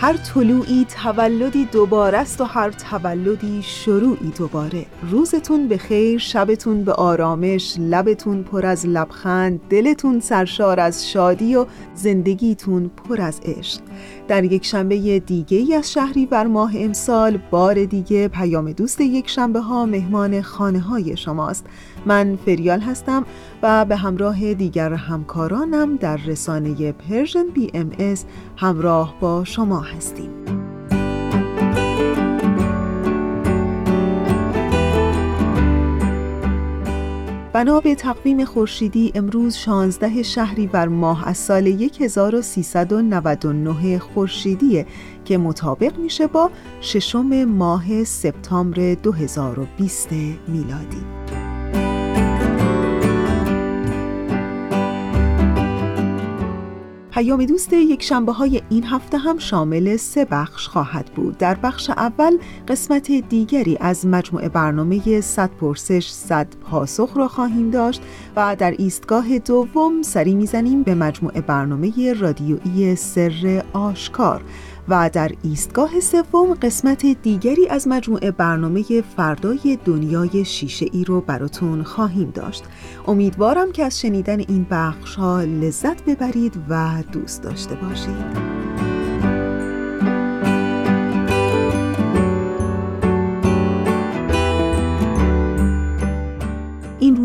هر طلوعی تولدی دوباره است و هر تولدی شروعی دوباره. روزتون به خیر شبتون به آرامش لبتون پر از لبخند دلتون سرشار از شادی و زندگیتون پر از عشق. در یک شنبه دیگه ای از شهریور ماه امسال بار دیگه پیام دوست یک شنبه ها مهمان خانه های شماست. من فریال هستم و به همراه دیگر همکارانم در رسانه Persian BMS همراه با شما هستیم. بنا به تقویم خورشیدی امروز 16 شهری بر ماه از سال 1399 خورشیدیه که مطابق میشه با ششم ماه سپتامبر 2020 میلادی. پیام دوست یک شنبه های این هفته هم شامل سه بخش خواهد بود. در بخش اول قسمت دیگری از مجموعه برنامه 100 پرسش 100 پاسخ را خواهیم داشت و در ایستگاه دوم سری می‌زنیم به مجموعه برنامه رادیویی سر آشکار. و در ایستگاه سوم قسمت دیگری از مجموعه برنامه فردای دنیای شیشه ای رو براتون خواهیم داشت. امیدوارم که از شنیدن این بخش ها لذت ببرید و دوست داشته باشید.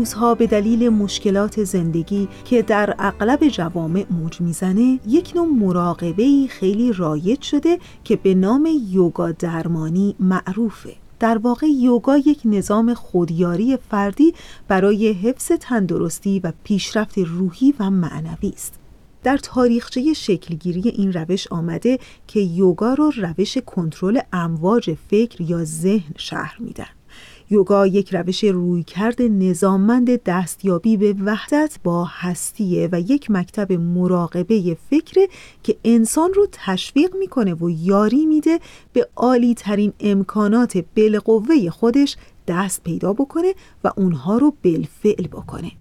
روزها به دلیل مشکلات زندگی که در اغلب جوامع موج می‌زنه یک نوع مراقبه خیلی رایج شده که به نام یوگا درمانی معروفه. در واقع یوگا یک نظام خودیاری فردی برای حفظ تندرستی و پیشرفت روحی و معنوی است. در تاریخچه شکلگیری این روش آمده که یوگا رو روش کنترل امواج فکر یا ذهن شهر میدن. یوگا یک روش رویکرد نظاممند دستیابی به وحدت با هستیه و یک مکتب مراقبه فکر که انسان رو تشویق می‌کنه و یاری میده به عالی ترین امکانات بالقوه خودش دست پیدا بکنه و اونها رو بالفعل بکنه.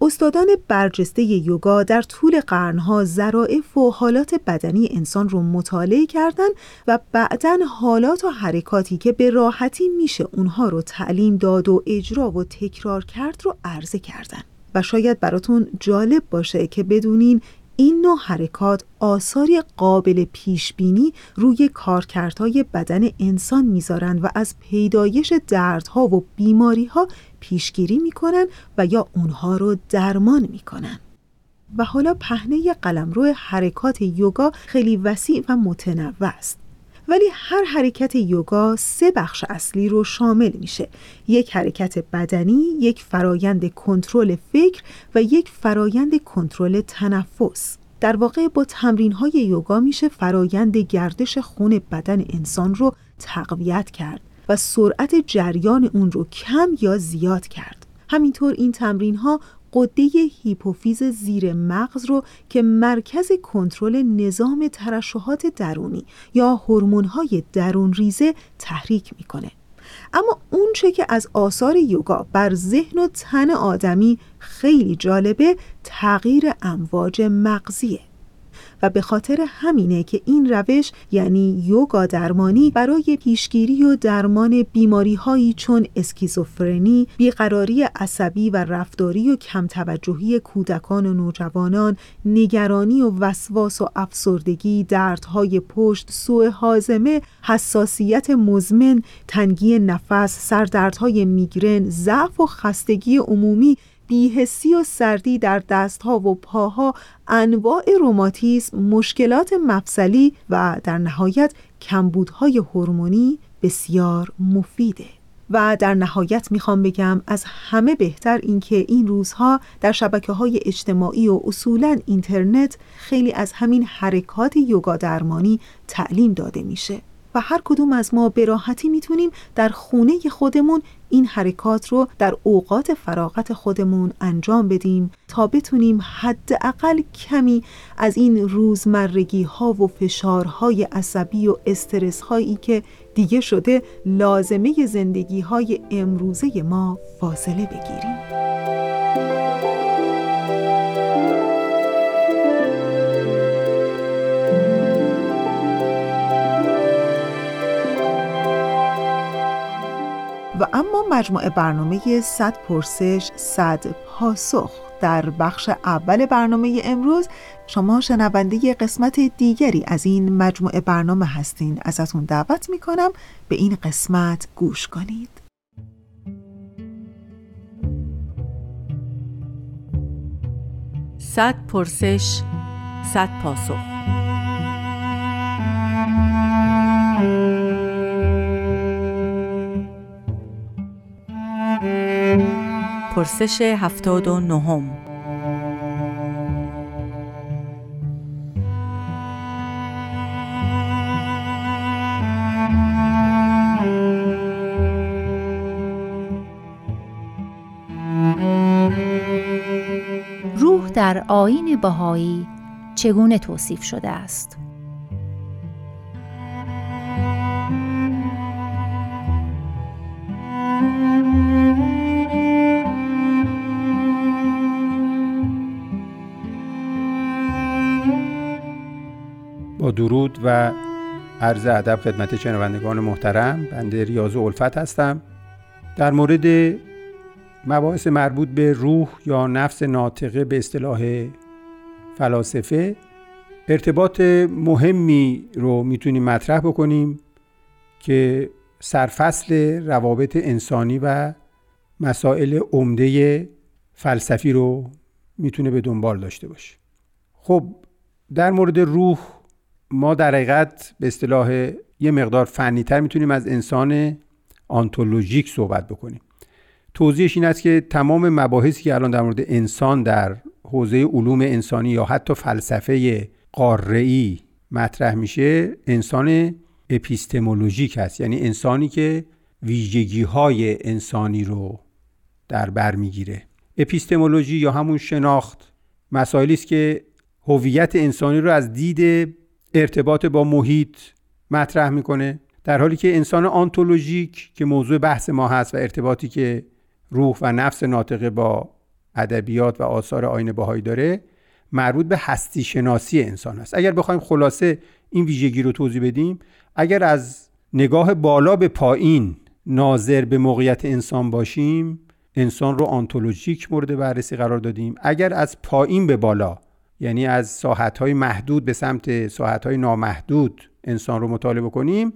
استادان برجسته یوگا در طول قرنها ظرائف و حالات بدنی انسان رو مطالعه کردند و بعدا حالات و حرکاتی که به راحتی میشه اونها رو تعلیم داد و اجرا و تکرار کرد رو عرضه کردند. و شاید براتون جالب باشه که بدونین این نوع حرکات آثاری قابل پیش بینی روی کارکردهای بدن انسان می‌ذارند و از پیدایش دردها و بیماریها پیشگیری می‌کنن و یا اونها رو درمان می‌کنن. و حالا پهنه قلمرو حرکات یوگا خیلی وسیع و متنوع است. ولی هر حرکت یوگا سه بخش اصلی رو شامل میشه. یک حرکت بدنی، یک فرایند کنترل فکر و یک فرایند کنترل تنفس. در واقع با تمرین های یوگا میشه فرایند گردش خون بدن انسان رو تقویت کرد. و سرعت جریان اون رو کم یا زیاد کرد. همینطور این تمرین ها قده هیپوفیز زیر مغز رو که مرکز کنترل نظام ترشحات درونی یا های درون ریزه تحریک می‌کنه. اما اون چه که از آثار یوگا بر ذهن و تن آدمی خیلی جالبه تغییر امواج مغزیه. و به خاطر همینه که این روش یعنی یوگا درمانی برای پیشگیری و درمان بیماری هایی چون اسکیزوفرنی، بیقراری عصبی و رفتاری و کم توجهی کودکان و نوجوانان، نگرانی و وسواس و افسردگی، دردهای پشت، سوء حازمه، حساسیت مزمن، تنگی نفس، سردردهای میگرن، ضعف و خستگی عمومی بیهسی و سردی در دستها و پاها انواع روماتیسم مشکلات مفصلی و در نهایت کمبودهای هورمونی بسیار مفیده. و در نهایت می‌خوام بگم از همه بهتر اینکه این روزها در شبکه های اجتماعی و اصولا اینترنت خیلی از همین حرکات یوگا درمانی تعلیم داده میشه. و هر کدوم از ما به راحتی می‌تونیم در خونه خودمون این حرکات رو در اوقات فراغت خودمون انجام بدیم تا بتونیم حداقل کمی از این روزمرگی ها و فشارهای عصبی و استرس هایی که دیگه شده لازمه زندگی های امروزه ما فاصله بگیریم. و اما مجموعه برنامه 100 پرسش 100 پاسخ. در بخش اول برنامه امروز شما شنونده قسمت دیگری از این مجموعه برنامه هستین. ازتون دعوت می‌کنم به این قسمت گوش کنید. صد پرسش صد پاسخ. پرسش هفتاد و نهم روح در آین بهایی چگونه توصیف شده است؟ درود و عرض ادب خدمت شنوندگان محترم بنده ریاض و الفت هستم. در مورد مباحث مربوط به روح یا نفس ناطقه به اصطلاح فلاسفه ارتباط مهمی رو می‌تونیم مطرح بکنیم که سرفصل روابط انسانی و مسائل عمده فلسفی رو می‌تونه به دنبال داشته باشه. خب در مورد روح ما در حقیقت به اصطلاح یه مقدار فنیتر می‌تونیم از انسان آنتولوژیک صحبت بکنیم. توضیحش این است که تمام مباحثی که الان در مورد انسان در حوزه علوم انسانی یا حتی فلسفه قاره‌ای مطرح میشه انسان اپیستمولوژیک هست یعنی انسانی که ویژگی های انسانی رو در بر می‌گیره. اپیستمولوژی یا همون شناخت مسائلی است که هویت انسانی رو از دید ارتباط با محیط مطرح می‌کنه در حالی که انسان آنتولوژیک که موضوع بحث ما هست و ارتباطی که روح و نفس ناطقه با ادبیات و آثار آین بهایی داره مربوط به هستی شناسی انسان است. اگر بخوایم خلاصه این ویژگی رو توضیح بدیم اگر از نگاه بالا به پایین ناظر به موقعیت انسان باشیم انسان رو آنتولوژیک مورد بررسی قرار دادیم. اگر از پایین به بالا یعنی از ساحت های محدود به سمت ساحت های نامحدود انسان رو مطالعه کنیم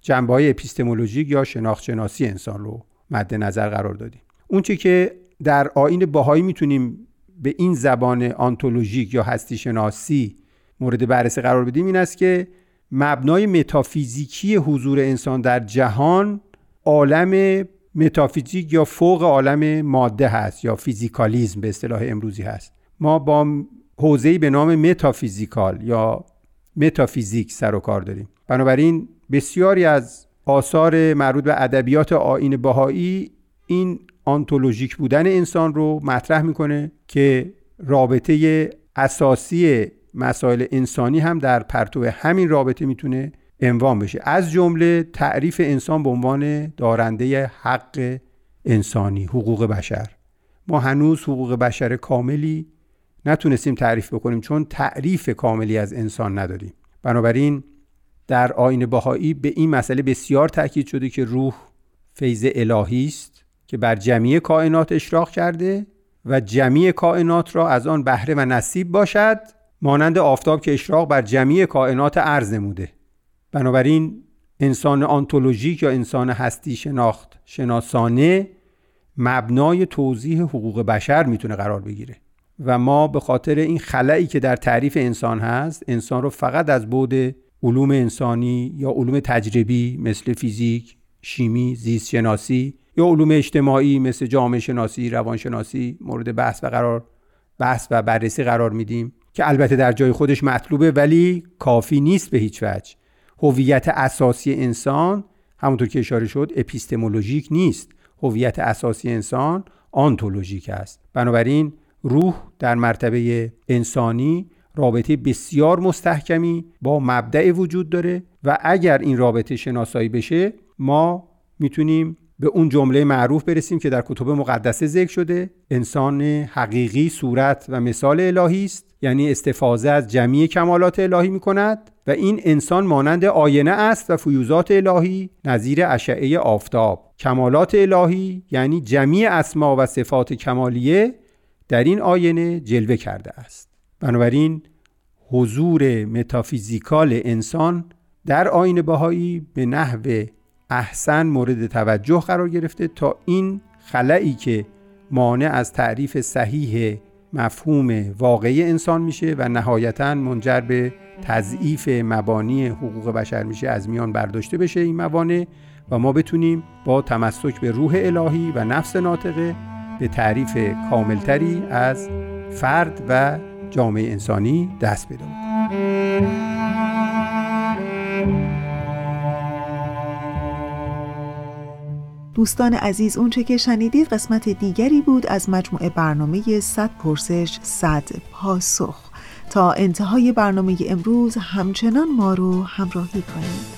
جنبه های اپیستمولوژیک یا شناخت شناسی انسان رو مد نظر قرار دادیم. اون که در آین باهایی می‌تونیم به این زبان آنتولوژیک یا هستی شناسی مورد بررسی قرار بدیم این است که مبنای متافیزیکی حضور انسان در جهان عالم متافیزیک یا فوق عالم ماده هست یا فیزیکالیزم به اصطلاح امروزی هست. ما با حوزه‌ای به نام metaphysical یا متافیزیک سر و کار داریم. بنابراین بسیاری از آثار مربوط به ادبیات آیین بهایی این ontologic بودن انسان رو مطرح می‌کنه که رابطه اساسی مسائل انسانی هم در پرتو همین رابطه می‌تونه عنوان بشه. از جمله تعریف انسان به عنوان دارنده حق انسانی حقوق بشر. ما هنوز حقوق بشر کاملی نتونستیم تعریف بکنیم چون تعریف کاملی از انسان نداریم. بنابراین در آین بهایی به این مسئله بسیار تاکید شده که روح فیض الهی است که بر جمعی کائنات اشراق کرده و جمعی کائنات را از آن بهره و نصیب باشد مانند آفتاب که اشراق بر جمعی کائنات عرض نموده. بنابراین انسان آنتولوژیک یا انسان هستی شناخت شناسانه مبنای توضیح حقوق بشر می‌تونه قرار بگیره. و ما به خاطر این خلایی که در تعریف انسان هست انسان رو فقط از بود علوم انسانی یا علوم تجربی مثل فیزیک، شیمی، زیست شناسی یا علوم اجتماعی مثل جامعه شناسی، روانشناسی مورد بحث و قرار بحث و بررسی قرار میدیم که البته در جای خودش مطلوبه ولی کافی نیست به هیچ وجه. هویت اساسی انسان همونطور که اشاره شد اپیستمولوژیک نیست. هویت اساسی انسان آنتولوژیک است. بنابراین روح در مرتبه انسانی رابطه بسیار مستحکمی با مبدع وجود داره و اگر این رابطه شناسایی بشه ما می‌تونیم به اون جمله معروف برسیم که در کتب مقدسه ذکر شده انسان حقیقی صورت و مثال الهی است یعنی استفاده از جمعی کمالات الهی می کند و این انسان مانند آینه است و فیوزات الهی نظیر اشعه آفتاب. کمالات الهی یعنی جمعی اسما و صفات کمالیه در این آینه جلوه کرده است. بنابراین حضور متافیزیکال انسان در آین بهایی به نحو احسن مورد توجه قرار گرفته تا این خلایی که مانع از تعریف صحیح مفهوم واقعی انسان میشه و نهایتا منجر به تضعیف مبانی حقوق بشر میشه از میان برداشته بشه این موانع و ما بتونیم با تمسک به روح الهی و نفس ناطقه به تعریف کاملتری از فرد و جامعه انسانی دست پیدا دوستان عزیز اونچه که شنیدید قسمت دیگری بود از مجموعه برنامه 100 پرسش 100 پاسخ. تا انتهای برنامه امروز همچنان ما رو همراهی کنید.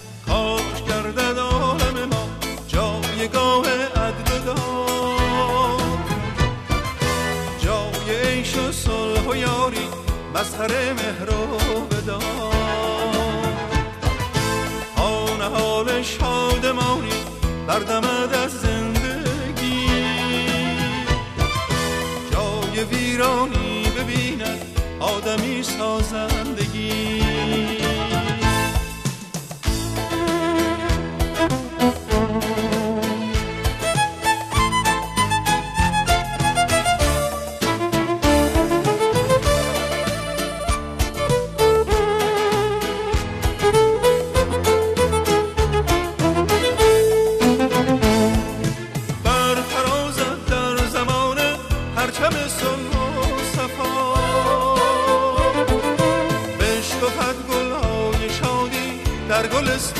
در گلستان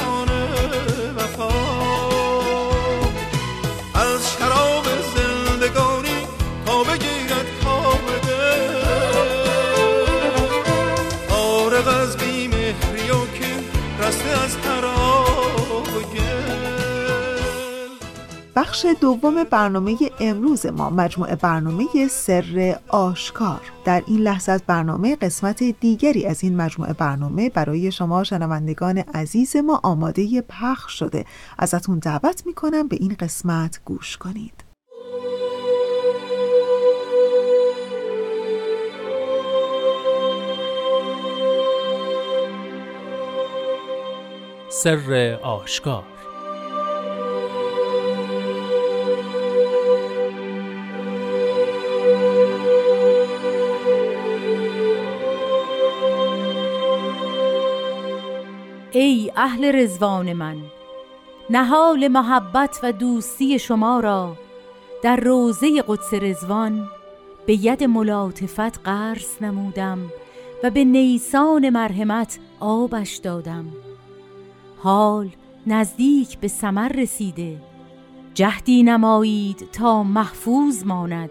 بخش دوم برنامه امروز ما مجموعه برنامه سر آشکار. در این لحظه از برنامه قسمت دیگری از این مجموعه برنامه برای شما شنوندگان عزیز ما آماده پخش شده. ازتون دعوت می‌کنم به این قسمت گوش کنید. سر آشکار ای اهل رزوان من نهال محبت و دوستی شما را در روزه قدس رزوان به ید ملاطفت قرص نمودم و به نیسان مرحمت آبش دادم. حال نزدیک به سمر رسیده جهدی نمایید تا محفوظ ماند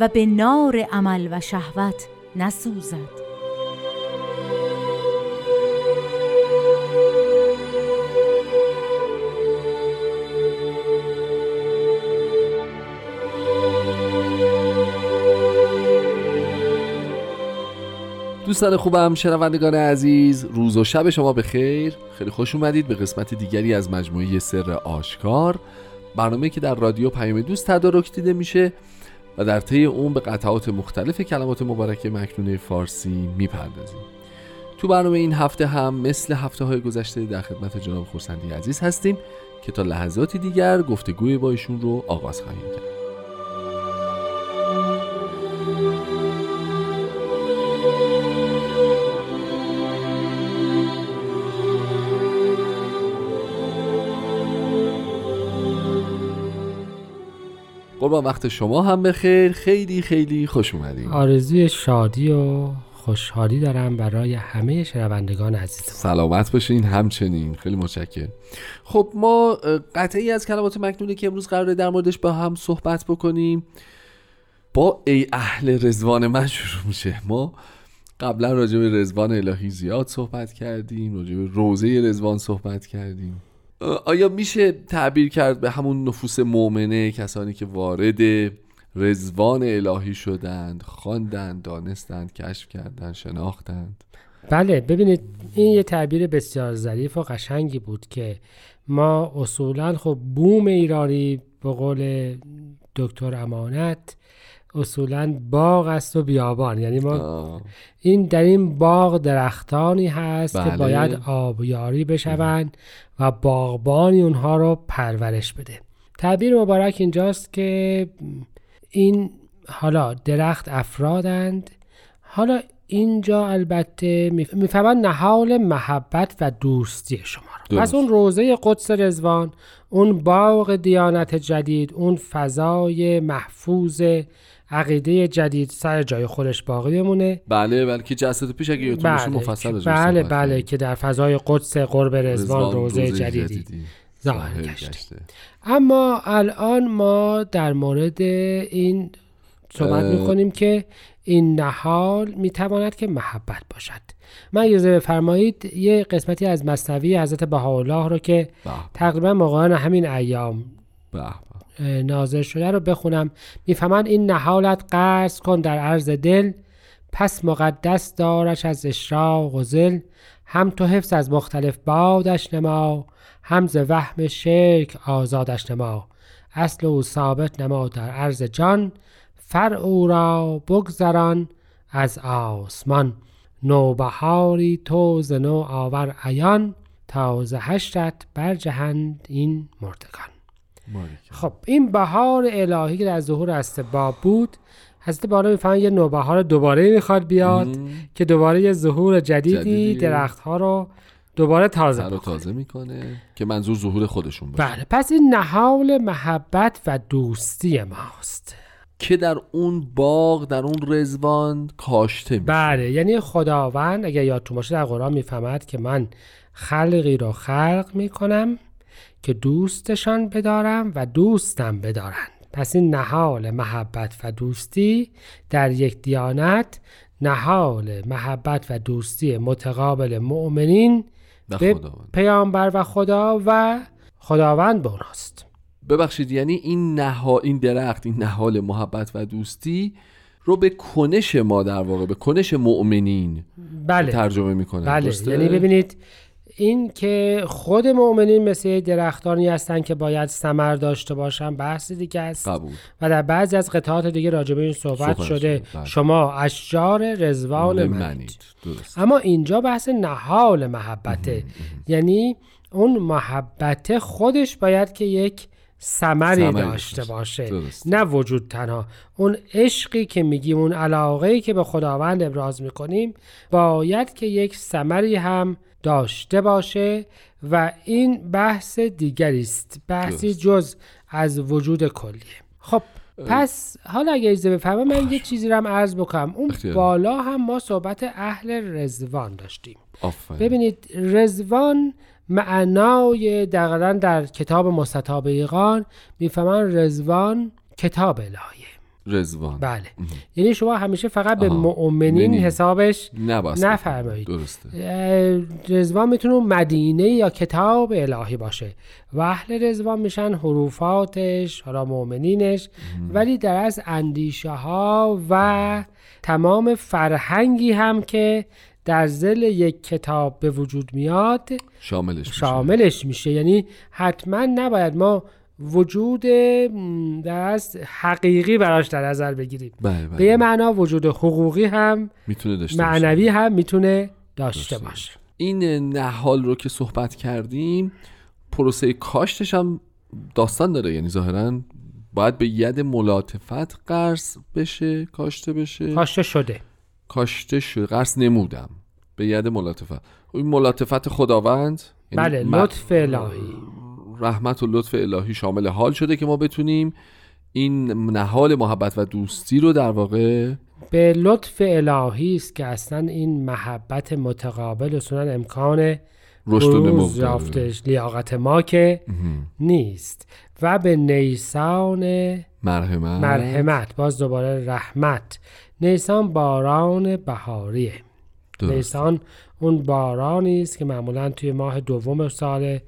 و به نار عمل و شهوت نسوزد. دوستان خوبم شنوندگان عزیز روز و شب شما به خیر خیلی خوش اومدید به قسمت دیگری از مجموعه سر آشکار. برنامه که در رادیو پیام دوست تدارک دیده میشه و در طی اون به قطعات مختلف کلمات مبارکه مکنونه فارسی می‌پردازیم. تو برنامه این هفته هم مثل هفته های گذشته در خدمت جناب خورسندی عزیز هستیم که تا لحظاتی دیگر گفتگوی با ایشون رو آغاز خواهیم کرد. قربان وقت شما هم بخیر. خیلی خیلی خوش اومدین. آرزوی شادی و خوشحالی دارم برای همه شنوندگان عزیز سلامت باشین همچنین. خیلی متشکرم. خب ما قطعی از کلمات مکنونه که امروز قراره در موردش با هم صحبت بکنیم با ای اهل رزوان من شروع میشه. ما قبلا راجع به رزوان الهی زیاد صحبت کردیم راجع به روزه رزوان صحبت کردیم. آیا میشه تعبیر کرد به همون نفوس مؤمنه کسانی که وارد رزوان الهی شدند خواندند دانستند کشف کردند شناختند؟ بله ببینید این یه تعبیر بسیار ظریف و قشنگی بود که ما اصولا خب بوم ایرانی به قول دکتر امانت اصولا باغ است و بیابان. یعنی ما این در این باغ درختانی هست که بله. باید آبیاری بشوند و باغبانی اونها رو پرورش بده. تعبیر مبارک اینجاست که این حالا درخت افرادند. حالا اینجا البته می‌فهمن نهال محبت و دوستی شما رو. پس اون روزه قدس رزوان اون باغ دیانت جدید اون فضای محفوظ عقیده جدید سر جای خودش باقی بمونه بله بله که جلسات پیش اگه یادتون باشه مفصل بله بله کردیم. که در فضای قدس قرب رزوان روزه جدیدی ظاهر ظاهر گشته. گشته. اما الان ما در مورد این صحبت. می‌کنیم که این نهال می‌تواند که محبت باشد من اجازه بفرمایید یه قسمتی از مصنوی حضرت بهاءالله رو که به تقریبا موقعان همین ایام به به. اه، نازل شده رو بخونم. می‌فهمند این نهالت قرض کن در عرض دل. پس مقدس دارش از اشراق و زل هم تو حفظ از مختلف بادش نما. هم ز وهم شرک آزادش نما. اصل او ثابت نما در عرض جان. فرع او را بگذران از آسمان. نوبهاری تو ز نو آور عیان. تا ز حشرت برجهند این مردگان. خب این بهار الهی که در ظهور استباب بود حضرت بالا می‌فهمن یه نوبهار دوباره می‌خواد بیاد مم. که دوباره یه ظهور جدیدی, جدیدی. درخت ها رو دوباره تازه رو. تازه می‌کنه که منظور ظهور خودشون باشه بله پس این نهال محبت و دوستی ماست که در اون باغ در اون رزوان کاشته میشه بله یعنی خداوند اگر یادتون باشه در قرآن می‌فهمد که من خلقی رو خلق می‌کنم که دوستشان بدارم و دوستم بدارند. پس این نهال محبت و دوستی در یک دیانت نهال محبت و دوستی متقابل مؤمنین به پیامبر و خدا و خداوند به اوناست ببخشید یعنی این نها این درخت این نهال محبت و دوستی رو به کنش ما در واقع به کنش مؤمنین بله. ترجمه می‌کنه بله. یعنی ببینید این که خود مؤمنین مثل درختانی هستن که باید ثمر داشته باشن بحث دیگه است. قبول. و در بعضی از قطعات دیگه راجع به این صحبت, صحبت شده. بله. شما اشجار رزوان منید. درست. اما اینجا بحث نهال محبته. یعنی اون محبت خودش باید که یک ثمری داشته باشه. درست. نه وجود تنها. اون عشقی که میگیم اون علاقه که به خداوند ابراز می‌کنیم باید که یک ثمری هم داشته باشه و این بحث دیگری است. بحثی درست. جز از وجود کلیه خب پس حالا اگه اجازه بفهمم من یه چیزی رو هم عرض بکنم. اون اختیار. بالا هم ما صحبت اهل رزوان داشتیم. آفرین. ببینید رزوان معنای دقیقا در کتاب مستطاب ایقان می‌فهمن رزوان کتاب الهیه. رزوان بله یعنی شما همیشه فقط به. مؤمنین مؤمنین. حسابش نفرمایید. درسته رزوان می‌تونه مدینه یا کتاب الهی باشه و اهل رزوان میشن حروفاتش حالا مؤمنینش ولی در از اندیشه ها و تمام فرهنگی هم که در زل یک کتاب به وجود میاد شاملش میشه. شاملش میشه یعنی حتما نباید ما وجود از حقیقی براش در نظر بگیریم. بله به یه بله. معنا وجود حقوقی هم می‌تونه داشته باشه. معنوی هم می‌تونه داشته درسته. باشه. این نهال رو که صحبت کردیم پروسه کاشتش هم داستان داره. یعنی ظاهرا باید به ید ملاطفت قرض بشه کاشته بشه. کاشته شده. کاشته شد قرض نمودم. به ید ملاطفت. این ملاطفت خداوند؟ یعنی بله لطف الهی. رحمت و لطف الهی شامل حال شده که ما بتونیم این نهال محبت و دوستی رو در واقع به لطف الهی است که اصلا این محبت متقابل اصولا امکان بروز داره. یافتش لیاقت ما که نیست. و به نیسان مرحمت. مرحمت. باز دوباره رحمت. نیسان باران بهاریه. درست. نیسان اون بارانی است که معمولا توی ماه دوم سال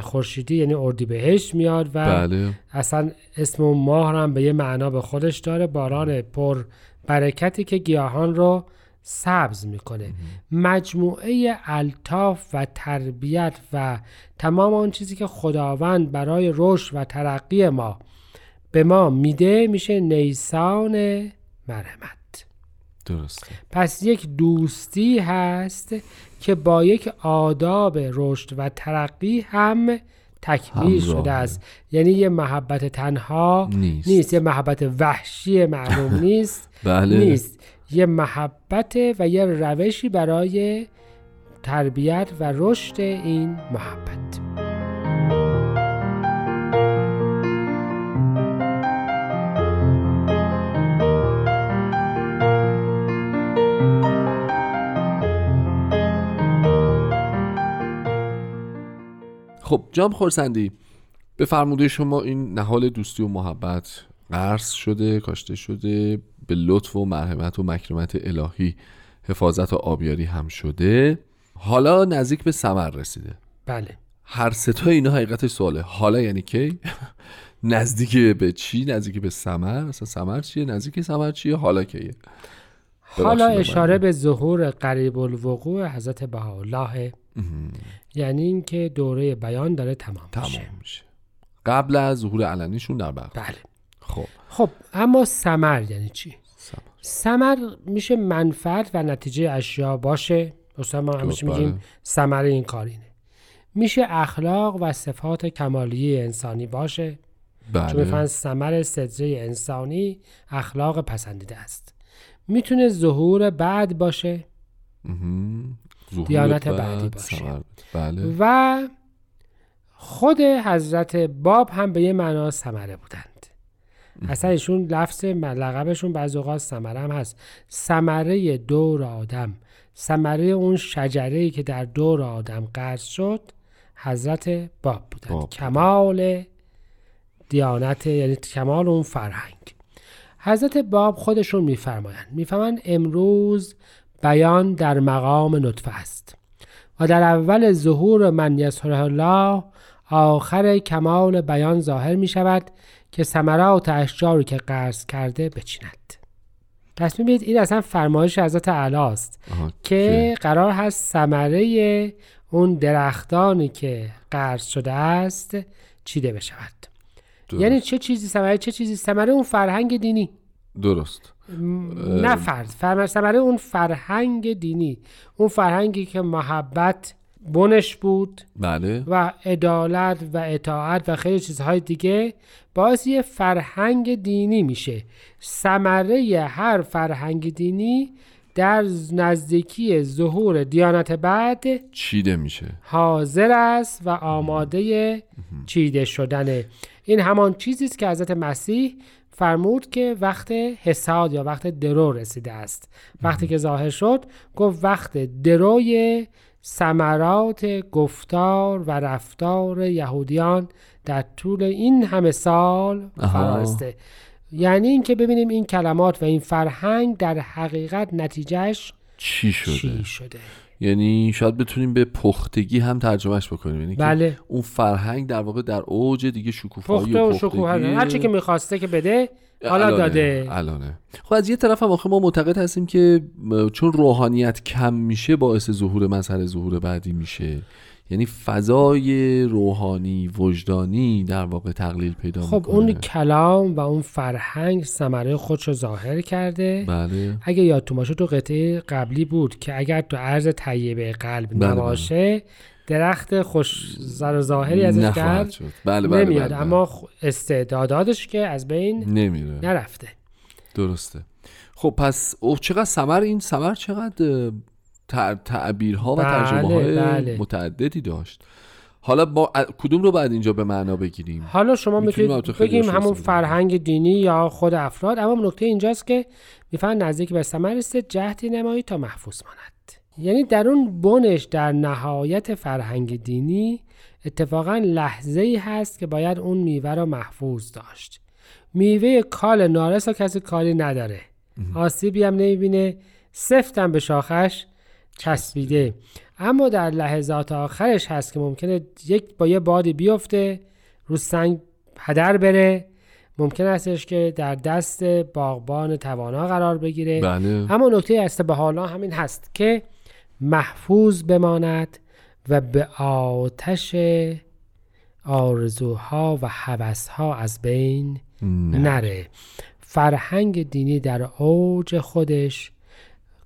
خورشیدی یعنی اردیبهشت میاد و بله. اصلا اسم اون ماه هم به یه معنا به خودش داره باران پر برکتی که گیاهان رو سبز می‌کنه. مجموعه الطاف و تربیت و تمام آن چیزی که خداوند برای رشد و ترقی ما به ما میده میشه نیسان مرحمت. درسته. پس یک دوستی هست که با یک آداب رشد و ترقی هم تکمیل. شده است. یعنی یه محبت تنها نیست. نیست. یه محبت وحشی معلوم نیست. بله. نیست. یه محبت و یه روشی برای تربیت و رشد این محبت. خب جام خورسندی به فرموده شما این نهال دوستی و محبت قرض شده کاشته شده به لطف و مرحمت و مکرمت الهی حفاظت و آبیاری هم شده. حالا نزدیک به ثمر رسیده. بله. هر ستا اینا حقیقتش سواله. حالا یعنی کی؟ نزدیک به چی؟ نزدیک به ثمر؟ اصلا ثمر چیه؟ نزدیک ثمر چیه؟ حالا کیه؟ حالا اشاره به ظهور قریب الوقوع حضرت بهاءالله یعنی اینکه دوره بیان داره تمام, میشه. تمام میشه. قبل از ظهور علنیشون در بغداد بله. خب. خب اما سمر یعنی چی؟ ثمر. سمر میشه منفعت و نتیجه اشیا باشه. مثلا ما همیشه بله. میگیم سمر این کار اینه. میشه اخلاق و صفات کمالیه انسانی باشه. چون بله. می‌فهمن ثمر سدره انسانی اخلاق پسندیده است. می‌تونه ظهور بعد باشه. دیانت بعد بعدی باشه. بله. و خود حضرت باب هم به یه معنا ثمره بودند. اصلا ایشون لفظ لقبشون بعض اوقات ثمره هم هست. ثمره دور آدم. ثمره اون شجره که در دور آدم قرض شد حضرت باب بودند. باب. کمال دیانت یعنی کمال اون فرهنگ. حضرت باب خودشون میفرمایند. میفرمایند امروز بیان در مقام نطفه است. و در اول ظهور من یسره الله آخر کمال بیان ظاهر می شود که ثمرات اشجاری که قرض کرده بچیند. پس می‌بینید این اصلا فرمایش حضرت اعلی است که قرار هست ثمره اون درختانی که قرض شده است چیده بشود. درست. یعنی چه چیزی ثمره؟ چه چیزی ثمره؟ اون فرهنگ دینی. درست. نه فرد فر- ثمره اون فرهنگ دینی اون فرهنگی که محبت بنش بود بله. و عدالت و اطاعت و خیلی چیزهای دیگه باعث یه فرهنگ دینی میشه. ثمره هر فرهنگ دینی در نزدیکی ظهور دیانت بعد چیده میشه. حاضر است و آماده چیده شدنه. این همان چیزی است که حضرت مسیح فرمود که وقت حساد یا وقت درو رسیده است. وقتی که ظاهر شد گفت وقت دروی ثمرات گفتار و رفتار یهودیان در طول این همه سال آها. یعنی اینکه ببینیم این کلمات و این فرهنگ در حقیقت نتیجهش چی شده؟ چی شده؟ یعنی شاید بتونیم به پختگی هم ترجمهش بکنیم. یعنی که بله. اون فرهنگ در واقع در اوج دیگه شکوفایی پخته و پختگی هر چی که می‌خواسته که بده حالا الانه، داده. الانه. خب از یه طرف هم آخه ما معتقد هستیم که چون روحانیت کم میشه باعث ظهور مسئله ظهور بعدی میشه. یعنی فضای روحانی وجدانی در واقع تقلیل پیدا خب می‌کنه. اون کلام و اون فرهنگ ثمره خودش رو ظاهر کرده. بله. اگه یادتون باشه تو قطعه قبلی بود که اگر تو عرض طیبه قلب بله، نباشه درخت خوش زر و ظاهری ازش کرد بله بله نمیاد. بله. اما خ- استعداداتش که از بین نمیره. نرفته. درسته. خب پس اوه چقدر سمر این سمر چقدر تعبیرها و بله، ترجمه های بله. متعددی داشت. حالا با کدوم رو بعد اینجا به معنا بگیریم؟ حالا شما می‌تونید بگیم همون. فرهنگ دینی یا خود افراد. اما نکته اینجاست که می‌فهمن نزدیک به ثمر است جهدی نمایی تا محفوظ ماند. یعنی در اون بنش در نهایت فرهنگ دینی اتفاقا لحظه ای هست که باید اون میوه را محفوظ داشت. میوه کال نارس رو کسی کاری نداره. آسیبی هم نمی‌بینه. سفتم به شاخش. چسبیده. اما در لحظات آخرش هست که ممکنه یک با یه بادی بیفته رو سنگ هدر بره. ممکن استش که در دست باغبان توانا قرار بگیره. بله. اما نکته است به حالا همین هست که محفوظ بماند و به آتش آرزوها و هوسها از بین نره. فرهنگ دینی در اوج خودش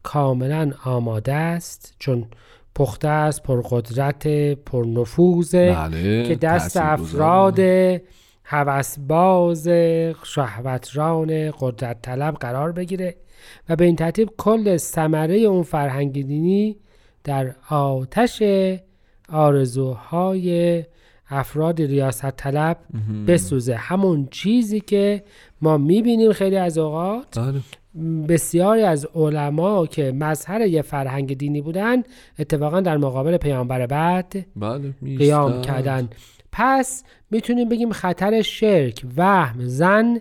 کاملا آماده است چون پخته است پرقدرت پرنفوذه بله که دست. افراد هوسباز شهوتران قدرت طلب قرار بگیره و به این ترتیب کل ثمره اون فرهنگ دینی در آتش آرزوهای افراد ریاست طلب بسوزه. همون چیزی که ما می‌بینیم خیلی از اوقات بله. بسیاری از علما که مظهر یه فرهنگ دینی بودن اتفاقا در مقابل پیامبر بعد بله قیام. کردن پس می‌تونیم بگیم خطر شرک وهم زن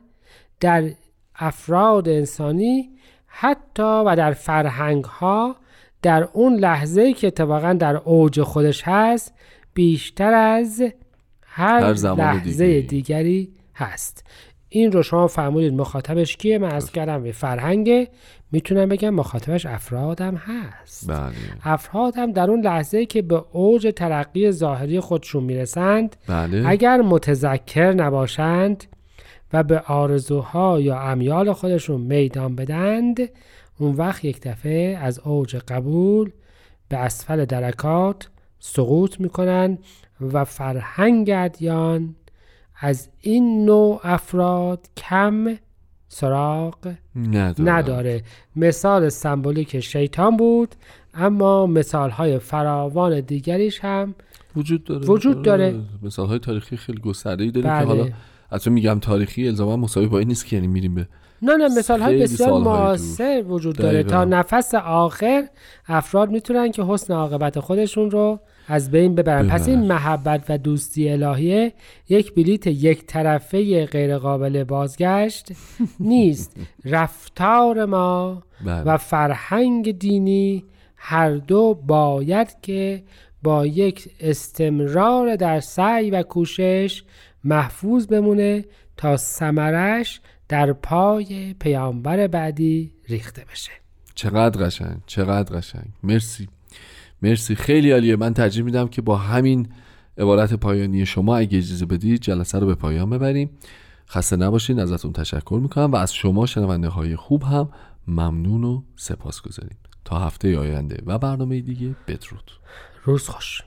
در افراد انسانی حتی و در فرهنگ ها در اون لحظه که اتفاقا در اوج خودش هست بیشتر از هر, هر زمان لحظه دیگری. دیگری هست این رو شما فرمودید مخاطبش کیه؟ من از کردم به فرهنگ. می‌تونم بگم مخاطبش افرادم هست. بله. افراد هم در اون لحظه که به اوج ترقی ظاهری خودشون می‌رسند بله. اگر متذکر نباشند و به آرزوها یا امیال خودشون میدان بدند اون وقت یک دفعه از اوج قبول به اسفل درکات سقوط می‌کنن و فرهنگ ادیان از این نوع افراد کم سراغ نداره, نداره مثال سمبولیک شیطان بود اما مثال های فراوان دیگریش هم وجود داره وجود داره. مثال های تاریخی خیلی گسترده داریم بله. که حالا از میگم تاریخی الزاما مساوی با این نیست که یعنی میریم به نه نه مثال های بسیار معاصر وجود داره دقیقاً. تا نفس آخر افراد می‌تونن که حسن عاقبت خودشون رو از بین ببرن پس ببرن. این محبت و دوستی الهیه یک بلیت یک طرفه غیر قابل بازگشت نیست. رفتار ما بله. و فرهنگ دینی هر دو باید که با یک استمرار در سعی و کوشش محفوظ بمونه تا ثمرش در پای پیامبر بعدی ریخته بشه. چقدر قشنگ چقدر قشنگ. مرسی. مرسی. خیلی عالیه. من ترجیح میدم که با همین عبارت پایانی شما اگه اجازه بدید جلسه رو به پایان ببریم. خسته نباشین. ازتون تشکر می‌کنم و از شما شنونده های خوب هم ممنون و سپاس گذاریم تا هفته آینده و برنامه دیگه. بدرود. روز خوش.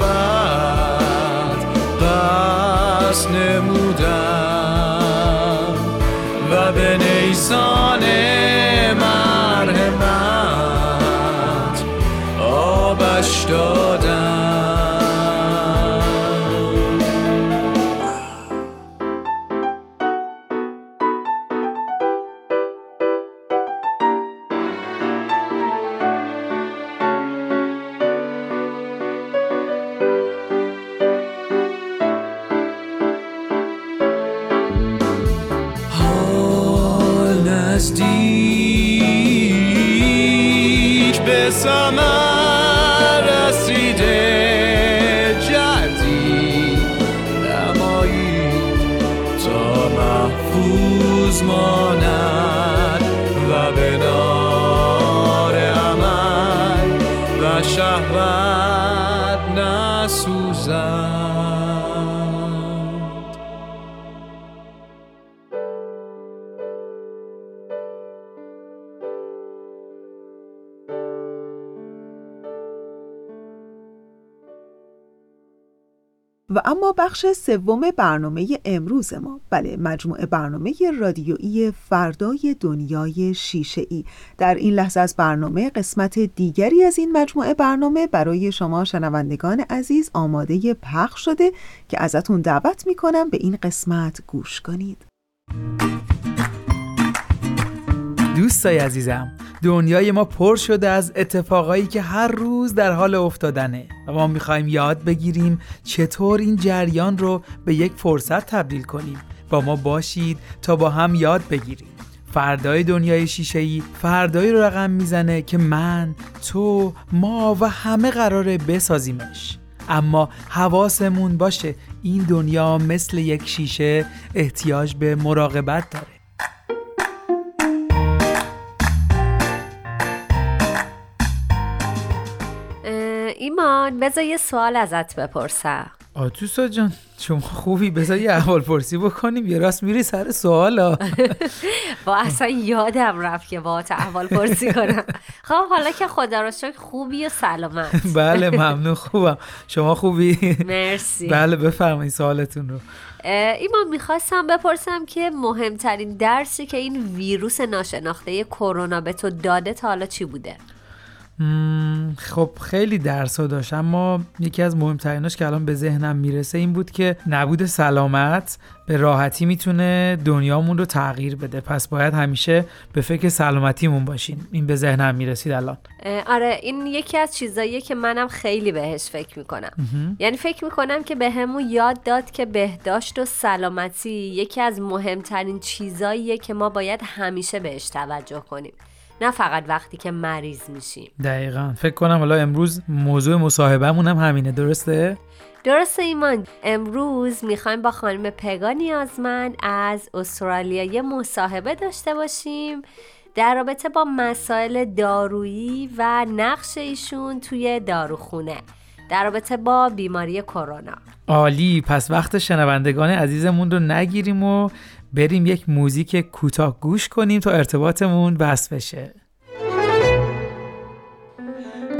ملاتفت قصد نمودم و به نیسان بخش سوم برنامه امروز ما. بله مجموعه برنامه رادیویی فردای دنیای شیشه ای در این لحظه از برنامه قسمت دیگری از این مجموعه برنامه برای شما شنوندگان عزیز آماده پخش شده که ازتون دعوت می‌کنم به این قسمت گوش کنید. دوستای عزیزم دنیای ما پر شده از اتفاقایی که هر روز در حال افتادنه و ما می‌خوایم یاد بگیریم چطور این جریان رو به یک فرصت تبدیل کنیم. با ما باشید تا با هم یاد بگیریم. فردای دنیای شیشه‌ای فردایی رو رقم می‌زنه که من، تو، ما و همه قراره بسازیمش. اما حواسمون باشه این دنیا مثل یک شیشه احتیاج به مراقبت داره. ایمان بذار یه سوال ازت بپرسم. آتوسا جان شما خوبی؟ بذار یه احوال پرسی بکنیم یه راست میری سر سوالا. با اصلا یادم رفت که با احوال پرسی کنم. خب حالا که خدا را شکر خوبی و سلامت. بله ممنون خوبم. شما خوبی؟ مرسی. بله بفرمایید سوالتون رو. ایمان می‌خواستم بپرسم که مهمترین درسی که این ویروس ناشناخته کرونا به تو داده تا حالا چی بوده؟ خب خیلی درس ها داشت اما یکی از مهمتریناش که الان به ذهنم می‌رسه این بود که نبود سلامت به راحتی می‌تونه دنیامون رو تغییر بده. پس باید همیشه به فکر سلامتیمون باشیم این به ذهنم می‌رسید الان. آره این یکی از چیزاییه که منم خیلی بهش فکر می‌کنم. یعنی فکر می‌کنم که به همون یاد داد که بهداشت و سلامتی یکی از مهمترین چیزاییه که ما باید همیشه بهش توجه کنیم. نه فقط وقتی که مریض میشیم. دقیقا. فکر کنم حالا امروز موضوع مصاحبهمون هم همینه. درسته؟ درسته ایمان. امروز می‌خوایم با خانم پگا نیازمند از استرالیا یه مصاحبه داشته باشیم در رابطه با مسائل دارویی و نقش ایشون توی داروخونه در رابطه با بیماری کرونا. عالی. پس وقت شنوندگان عزیزمون رو نگیریم و بریم یک موزیک کوتاه گوش کنیم تا ارتباطمون بس بشه.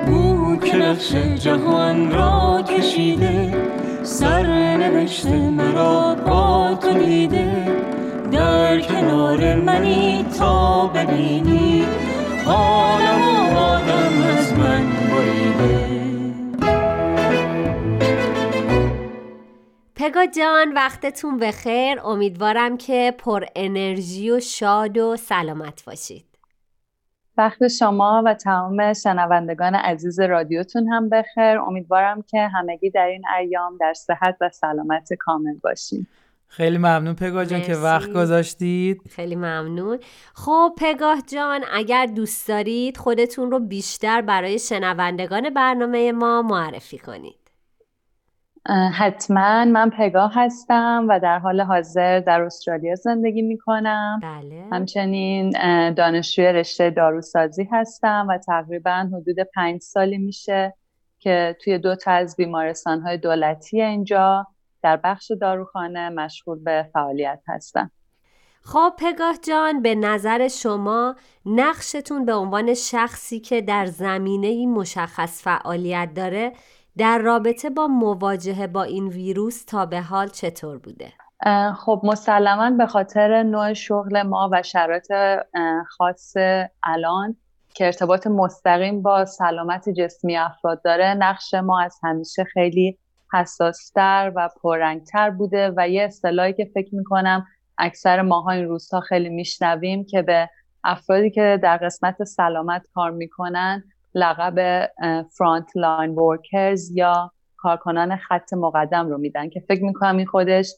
او که نقش جهان را کشیده سر نوشته مرا با تو دیده. در کنار منی تا ببینی حالم و آدم از من بریده. پگا جان وقتتون بخیر. امیدوارم که پر انرژی و شاد و سلامت باشید. وقت شما و تمام شنوندگان عزیز رادیوتون هم بخیر. امیدوارم که همگی در این ایام در صحت و سلامت کامل باشید خیلی ممنون پگاه جان که وقت گذاشتید. خیلی ممنون. خب پگاه جان اگر دوست دارید خودتون رو بیشتر برای شنوندگان برنامه ما معرفی کنید. حتما من پگاه هستم و در حال حاضر در استرالیا زندگی می کنم بله. همچنین دانشجوی رشته داروسازی هستم و تقریبا حدود پنج سالی میشه که توی دو تا از بیمارستان های دولتی اینجا در بخش داروخانه مشغول به فعالیت هستم خب پگاه جان به نظر شما نقشتون به عنوان شخصی که در زمینه مشخص فعالیت داره در رابطه با مواجهه با این ویروس تا به حال چطور بوده؟ خب مسلما به خاطر نوع شغل ما و شرایط خاص الان که ارتباط مستقیم با سلامت جسمی افراد داره نقش ما از همیشه خیلی حساستر و پررنگتر بوده و یه اصطلاحی که فکر می‌کنم اکثر ماها این روزها خیلی میشنویم که به افرادی که در قسمت سلامت کار می‌کنن لقب frontline workers یا کارکنان خط مقدم رو میدن که فکر می‌کنم این خودش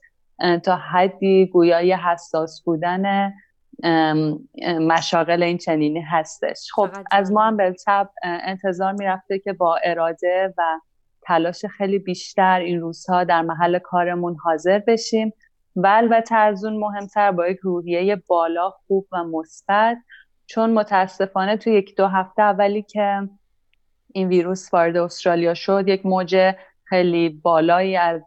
تا حدی گویای حساس بودن مشاغل این چنینی هستش. خب از ما هم بالطبع انتظار می‌رفته که با اراده و تلاش خیلی بیشتر این روزها در محل کارمون حاضر بشیم. و البته از اون مهمتر با یک روحیه بالا خوب و مثبت. چون متاسفانه تو یک دو هفته اولی که این ویروس وارد استرالیا شد یک موج خیلی بالایی از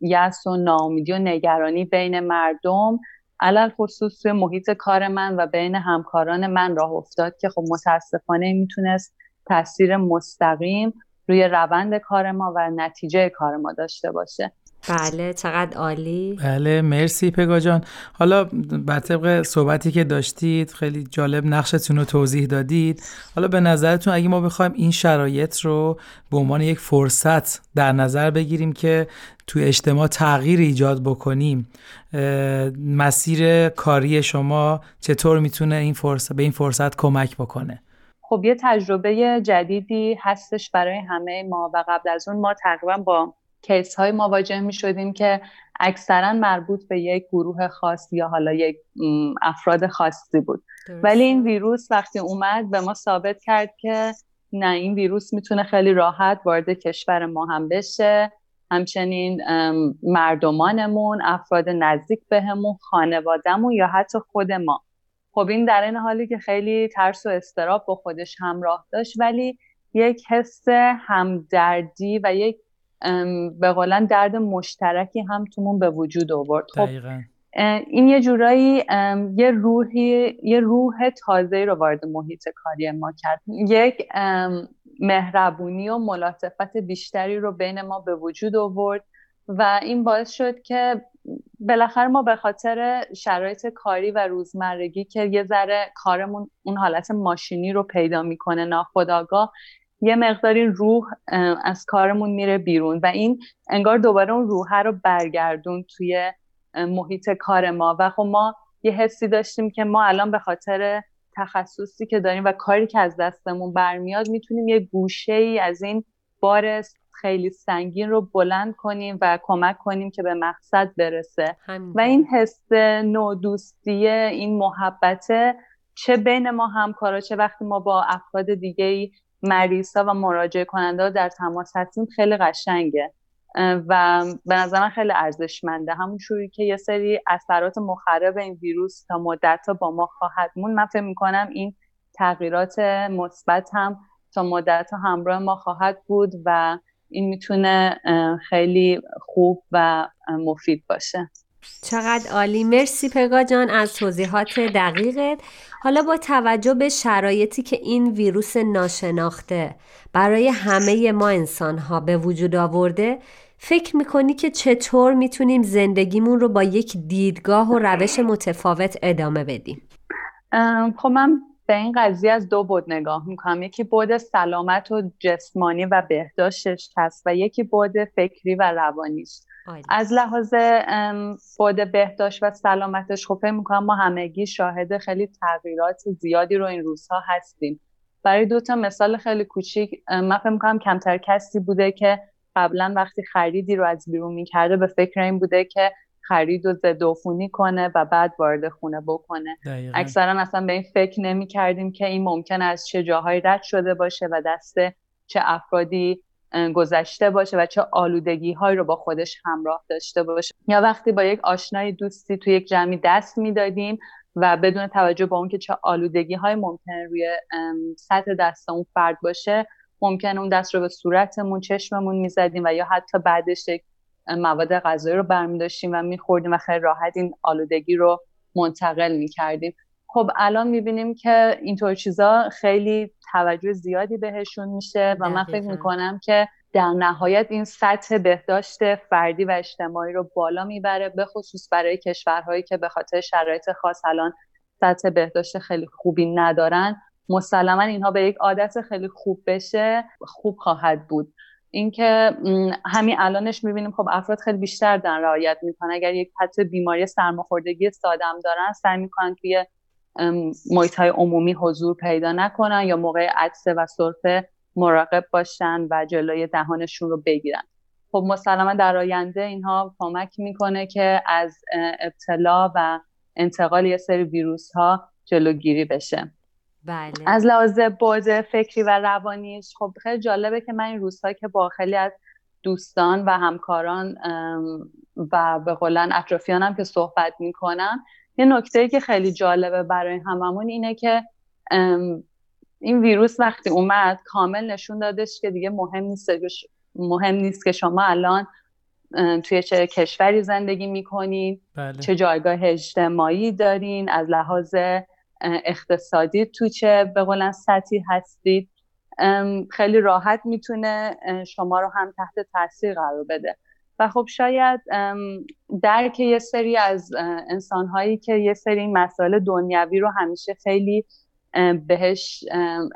یس و ناامیدی و نگرانی بین مردم علل خصوص توی محیط کار من و بین همکاران من راه افتاد که خب متاسفانه می‌تونست تاثیر مستقیم روی روند کار ما و نتیجه کار ما داشته باشه. بله چقدر عالی. بله مرسی پگا جان. حالا بر طبق صحبتی که داشتید خیلی جالب نقشتون رو توضیح دادید. حالا به نظرتون اگه ما بخوایم این شرایط رو به عنوان یک فرصت در نظر بگیریم که توی اجتماع تغییر ایجاد بکنیم مسیر کاری شما چطور می‌تونه این فرصت به این فرصت کمک بکنه؟ خب یه تجربه جدیدی هستش برای همه ما و قبل از اون ما تقریبا با کیس های مواجه می شدیم که اکثرا مربوط به یک گروه خاص یا حالا یک افراد خاصی بود. ولی این ویروس وقتی اومد به ما ثابت کرد که نه این ویروس می‌تونه خیلی راحت وارد کشور ما هم بشه. همچنین مردمانمون افراد نزدیک بهمون خانوادهمون یا حتی خود ما. خب این در این حالی که خیلی ترس و استراب با خودش همراه داشت ولی یک حس همدردی و یک به قولن درد مشترکی هم تومون به وجود آورد. خب این یه جورایی یه روحی یه روح تازه رو وارد محیط کاری ما کرد. یک مهربونی و ملاطفت بیشتری رو بین ما به وجود آورد و این باعث شد که بالاخره ما به خاطر شرایط کاری و روزمرگی که یه ذره کارمون اون حالت ماشینی رو پیدا می‌کنه ناخداگاه یه مقداری روح از کارمون میره بیرون و این انگار دوباره اون روح رو برگردون توی محیط کار ما. و خب ما یه حسی داشتیم که ما الان به خاطر تخصصی که داریم و کاری که از دستمون برمیاد می‌تونیم یه گوشه ای از این بار خیلی سنگین رو بلند کنیم و کمک کنیم که به مقصد برسه. و این حس نودوستی این محبت چه بین ما همکارا چه وقتی ما با افراد دیگه ای مریضا و مراجعه کننده در تماس هستیم. خیلی قشنگه. و به نظر من خیلی ارزشمنده. همون شوری که یه سری اثرات مخرب این ویروس تا مدت با ما خواهد مون من فکر می‌کنم این تغییرات مثبت هم تا مدت همراه ما خواهد بود و این می‌تونه خیلی خوب و مفید باشه. چقدر عالی. مرسی پگا جان از توضیحات دقیقت. حالا با توجه به شرایطی که این ویروس ناشناخته برای همه ما انسان ها به وجود آورده فکر می‌کنی که چطور می‌تونیم زندگیمون رو با یک دیدگاه و روش متفاوت ادامه بدیم؟ خب من به این قضیه از دو بود نگاه می‌کنم. یکی بود سلامت و جسمانی و بهداشتش هست و یکی بود فکری و روانیش از لحاظ بود بهداشت و سلامتش خب فکر می‌کنم ما همگی شاهد خیلی تغییرات زیادی رو این روزها هستیم. برای دو تا مثال خیلی کوچیک من فکر می‌کنم کمتر کسی بوده که قبلا وقتی خریدی رو از بیرون می‌کرده به فکر این بوده که خرید و ضد کنه و بعد وارد خونه بکنه. اکثرا اصلا به این فکر نمی کردیم که این ممکن از چه جاهایی رد شده باشه و دست چه افرادی گذشته باشه و چه آلودگی هایی رو با خودش همراه داشته باشه. یا وقتی با یک آشنای دوستی توی یک جمعی دست می‌دادیم و بدون توجه به اون که چه آلودگی های ممکنه روی سطح دست اون فرد باشه ممکن اون دست رو به صورتمون چشممون می‌زدیم و یا حتی بعدش یک مواد غذایی رو برمیداشتیم و میخوردیم و خیلی راحت این آلودگی رو منتقل می‌کردیم. خب الان می‌بینیم که اینطور چیزا خیلی توجه زیادی بهشون میشه و من فکر می‌کنم که در نهایت این سطح بهداشت فردی و اجتماعی رو بالا می‌بره به خصوص برای کشورهایی که به خاطر شرایط خاص الان سطح بهداشت خیلی خوبی ندارن. مسلما اینها به یک عادت خیلی خوب بشه خوب خواهد بود. اینکه همین الانش می‌بینیم خب افراد خیلی بیشتر دارن رعایت می‌کنن. اگر یک حتی بیماری سرماخوردگی سادم دارن سعی می‌کنن توی محیط های عمومی حضور پیدا نکنن یا موقع عدسه و سرفه مراقب باشن و جلوی دهانشون رو بگیرن خب مسلما در آینده اینها کمک می‌کنه که از ابتلا و انتقال یه سری ویروس ها جلوگیری بشه بله. از لحاظ بعد فکری و روانیش خب خیلی جالبه که من این روزها که با خیلی از دوستان و همکاران و به قولن اطرافیانم که صحبت می‌کنم یه نکته که خیلی جالبه برای هممون اینه که این ویروس وقتی اومد کامل نشون دادش که دیگه مهم نیست مهم نیست که شما الان توی چه کشوری زندگی می‌کنین بله. چه جایگاه اجتماعی دارین از لحاظ اقتصادی تو چه به قولن سطحی هستید خیلی راحت می‌تونه شما رو هم تحت تاثیر قرار بده و خب شاید درک یه سری از انسانهایی که یه سری مسائل دنیوی رو همیشه خیلی بهش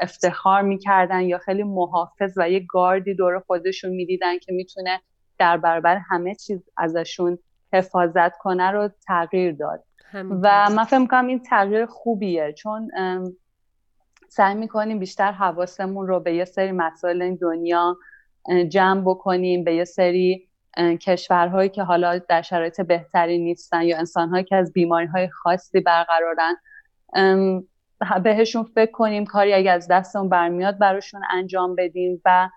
افتخار می‌کردن یا خیلی محافظ و یه گاردی دور خودشون می‌دیدن که می‌تونه در برابر همه چیز ازشون حفاظت کنه رو تغییر داد. و من فکر می‌کنم این تغییر خوبیه چون سعی می‌کنیم بیشتر حواسمون رو به یه سری مسائل دنیا جمع بکنیم به یه سری کشورهایی که حالا در شرایط بهتری نیستن یا انسانهایی که از بیماری های خاصی برقرارن بهشون فکر کنیم کاری اگه از دستمون برمیاد براشون انجام بدیم و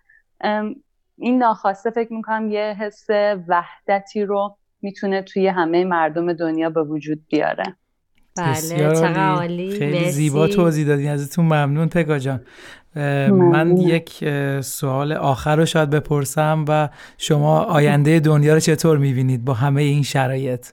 این ناخواسته فکر می‌کنم یه حس وحدتی رو می‌تونه توی همه مردم دنیا به وجود بیاره. بله خیلی زیبا توضیح دادین ازتون ممنون پگا جان. من یک سوال آخر رو شاید بپرسم و شما آینده دنیا رو چطور می‌بینید با همه این شرایط؟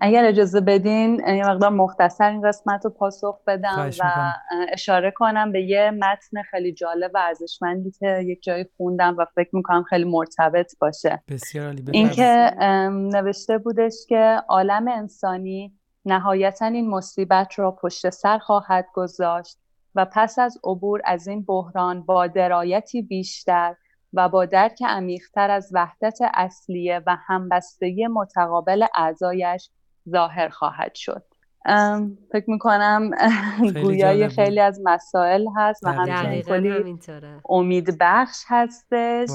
اگر اجازه بدین یه مقدار مختصر این قسمت رو پاسخ بدم و اشاره کنم به یه متن خیلی جالب و ارزشمندی که یک جایی خوندم و فکر می‌کنم خیلی مرتبط باشه. بسیار این که نوشته بودش که عالم انسانی نهایتا این مصیبت را پشت سر خواهد گذاشت و پس از عبور از این بحران با درایتی بیشتر و با درک عمیقتر از وحدت اصلیه و همبستگی متقابل اعضایش ظاهر خواهد شد. فکر می‌کنم گویای خیلی از مسائل هست و همچنین کلی امید بخش هستش.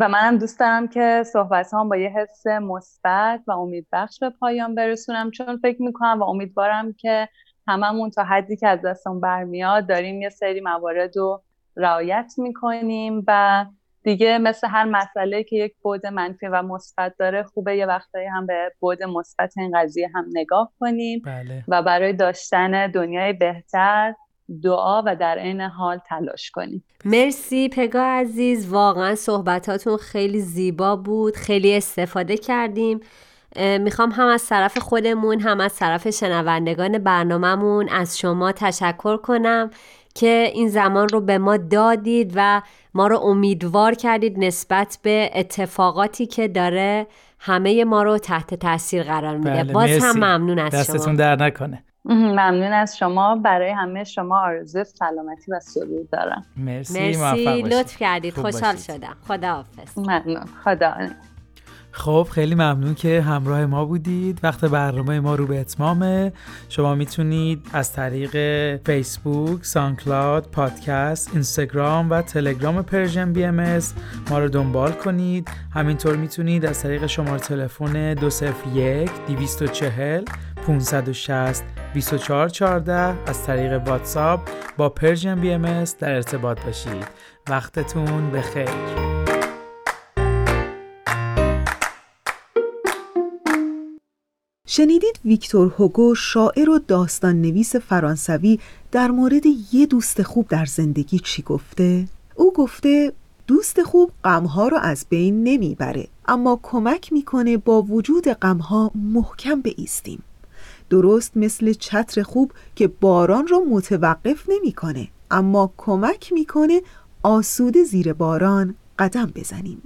و منم دوست دارم که صحبت هم با یه حس مثبت و امید بخش به پایان برسونم چون فکر می‌کنم و امیدوارم که هممون تا حدی که از دستمون برمیاد داریم یه سری موارد رو رعایت می‌کنیم و دیگه مثل هر مسئله که یک بعد منفی و مثبت داره خوبه یه وقتایی هم به بعد مثبت این قضیه هم نگاه کنیم بله. و برای داشتن دنیای بهتر دعا و در عین حال تلاش کنیم. مرسی پگا عزیز. واقعا صحبتاتون خیلی زیبا بود خیلی استفاده کردیم. می‌خوام هم از طرف خودمون هم از طرف شنوندگان برنامهمون از شما تشکر کنم. که این زمان رو به ما دادید و ما رو امیدوار کردید نسبت به اتفاقاتی که داره همه ما رو تحت تاثیر قرار میده. بله، باز هم ممنون از دستتون شما. در نکنه. ممنون از شما. برای همه شما آرزو سلامتی و سرور دارم. مرسی, مرسی لطف کردید. خوشحال شدم. خدا حافظ ممنون. خدا خب خیلی ممنون که همراه ما بودید. وقت برنامه ما رو به اتمامه شما می‌تونید از طریق فیسبوک، SoundCloud، پادکست، اینستاگرام و تلگرام Persian BMS ما رو دنبال کنید. همینطور می‌تونید از طریق شماره تلفن 201 240 560 2414 از طریق واتساپ با Persian BMS در ارتباط باشید. وقتتون بخیر. شنیدید ویکتور هوگو شاعر و داستان نویس فرانسوی در مورد یه دوست خوب در زندگی چی گفته؟ او گفته دوست خوب غمها رو از بین نمی‌بره اما کمک می‌کنه با وجود غمها محکم بایستیم درست مثل چتر خوب که باران رو متوقف نمی‌کنه اما کمک می‌کنه آسوده زیر باران قدم بزنیم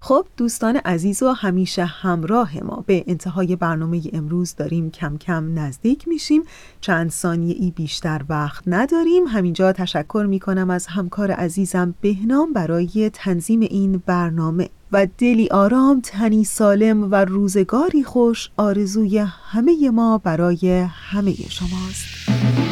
خب دوستان عزیز و همیشه همراه ما به انتهای برنامه امروز داریم کم کم نزدیک میشیم. چند ثانیه ای بیشتر وقت نداریم. همینجا تشکر می‌کنم از همکار عزیزم بهنام برای تنظیم این برنامه. و دلی آرام تنی سالم و روزگاری خوش آرزوی همه ما برای همه شماست.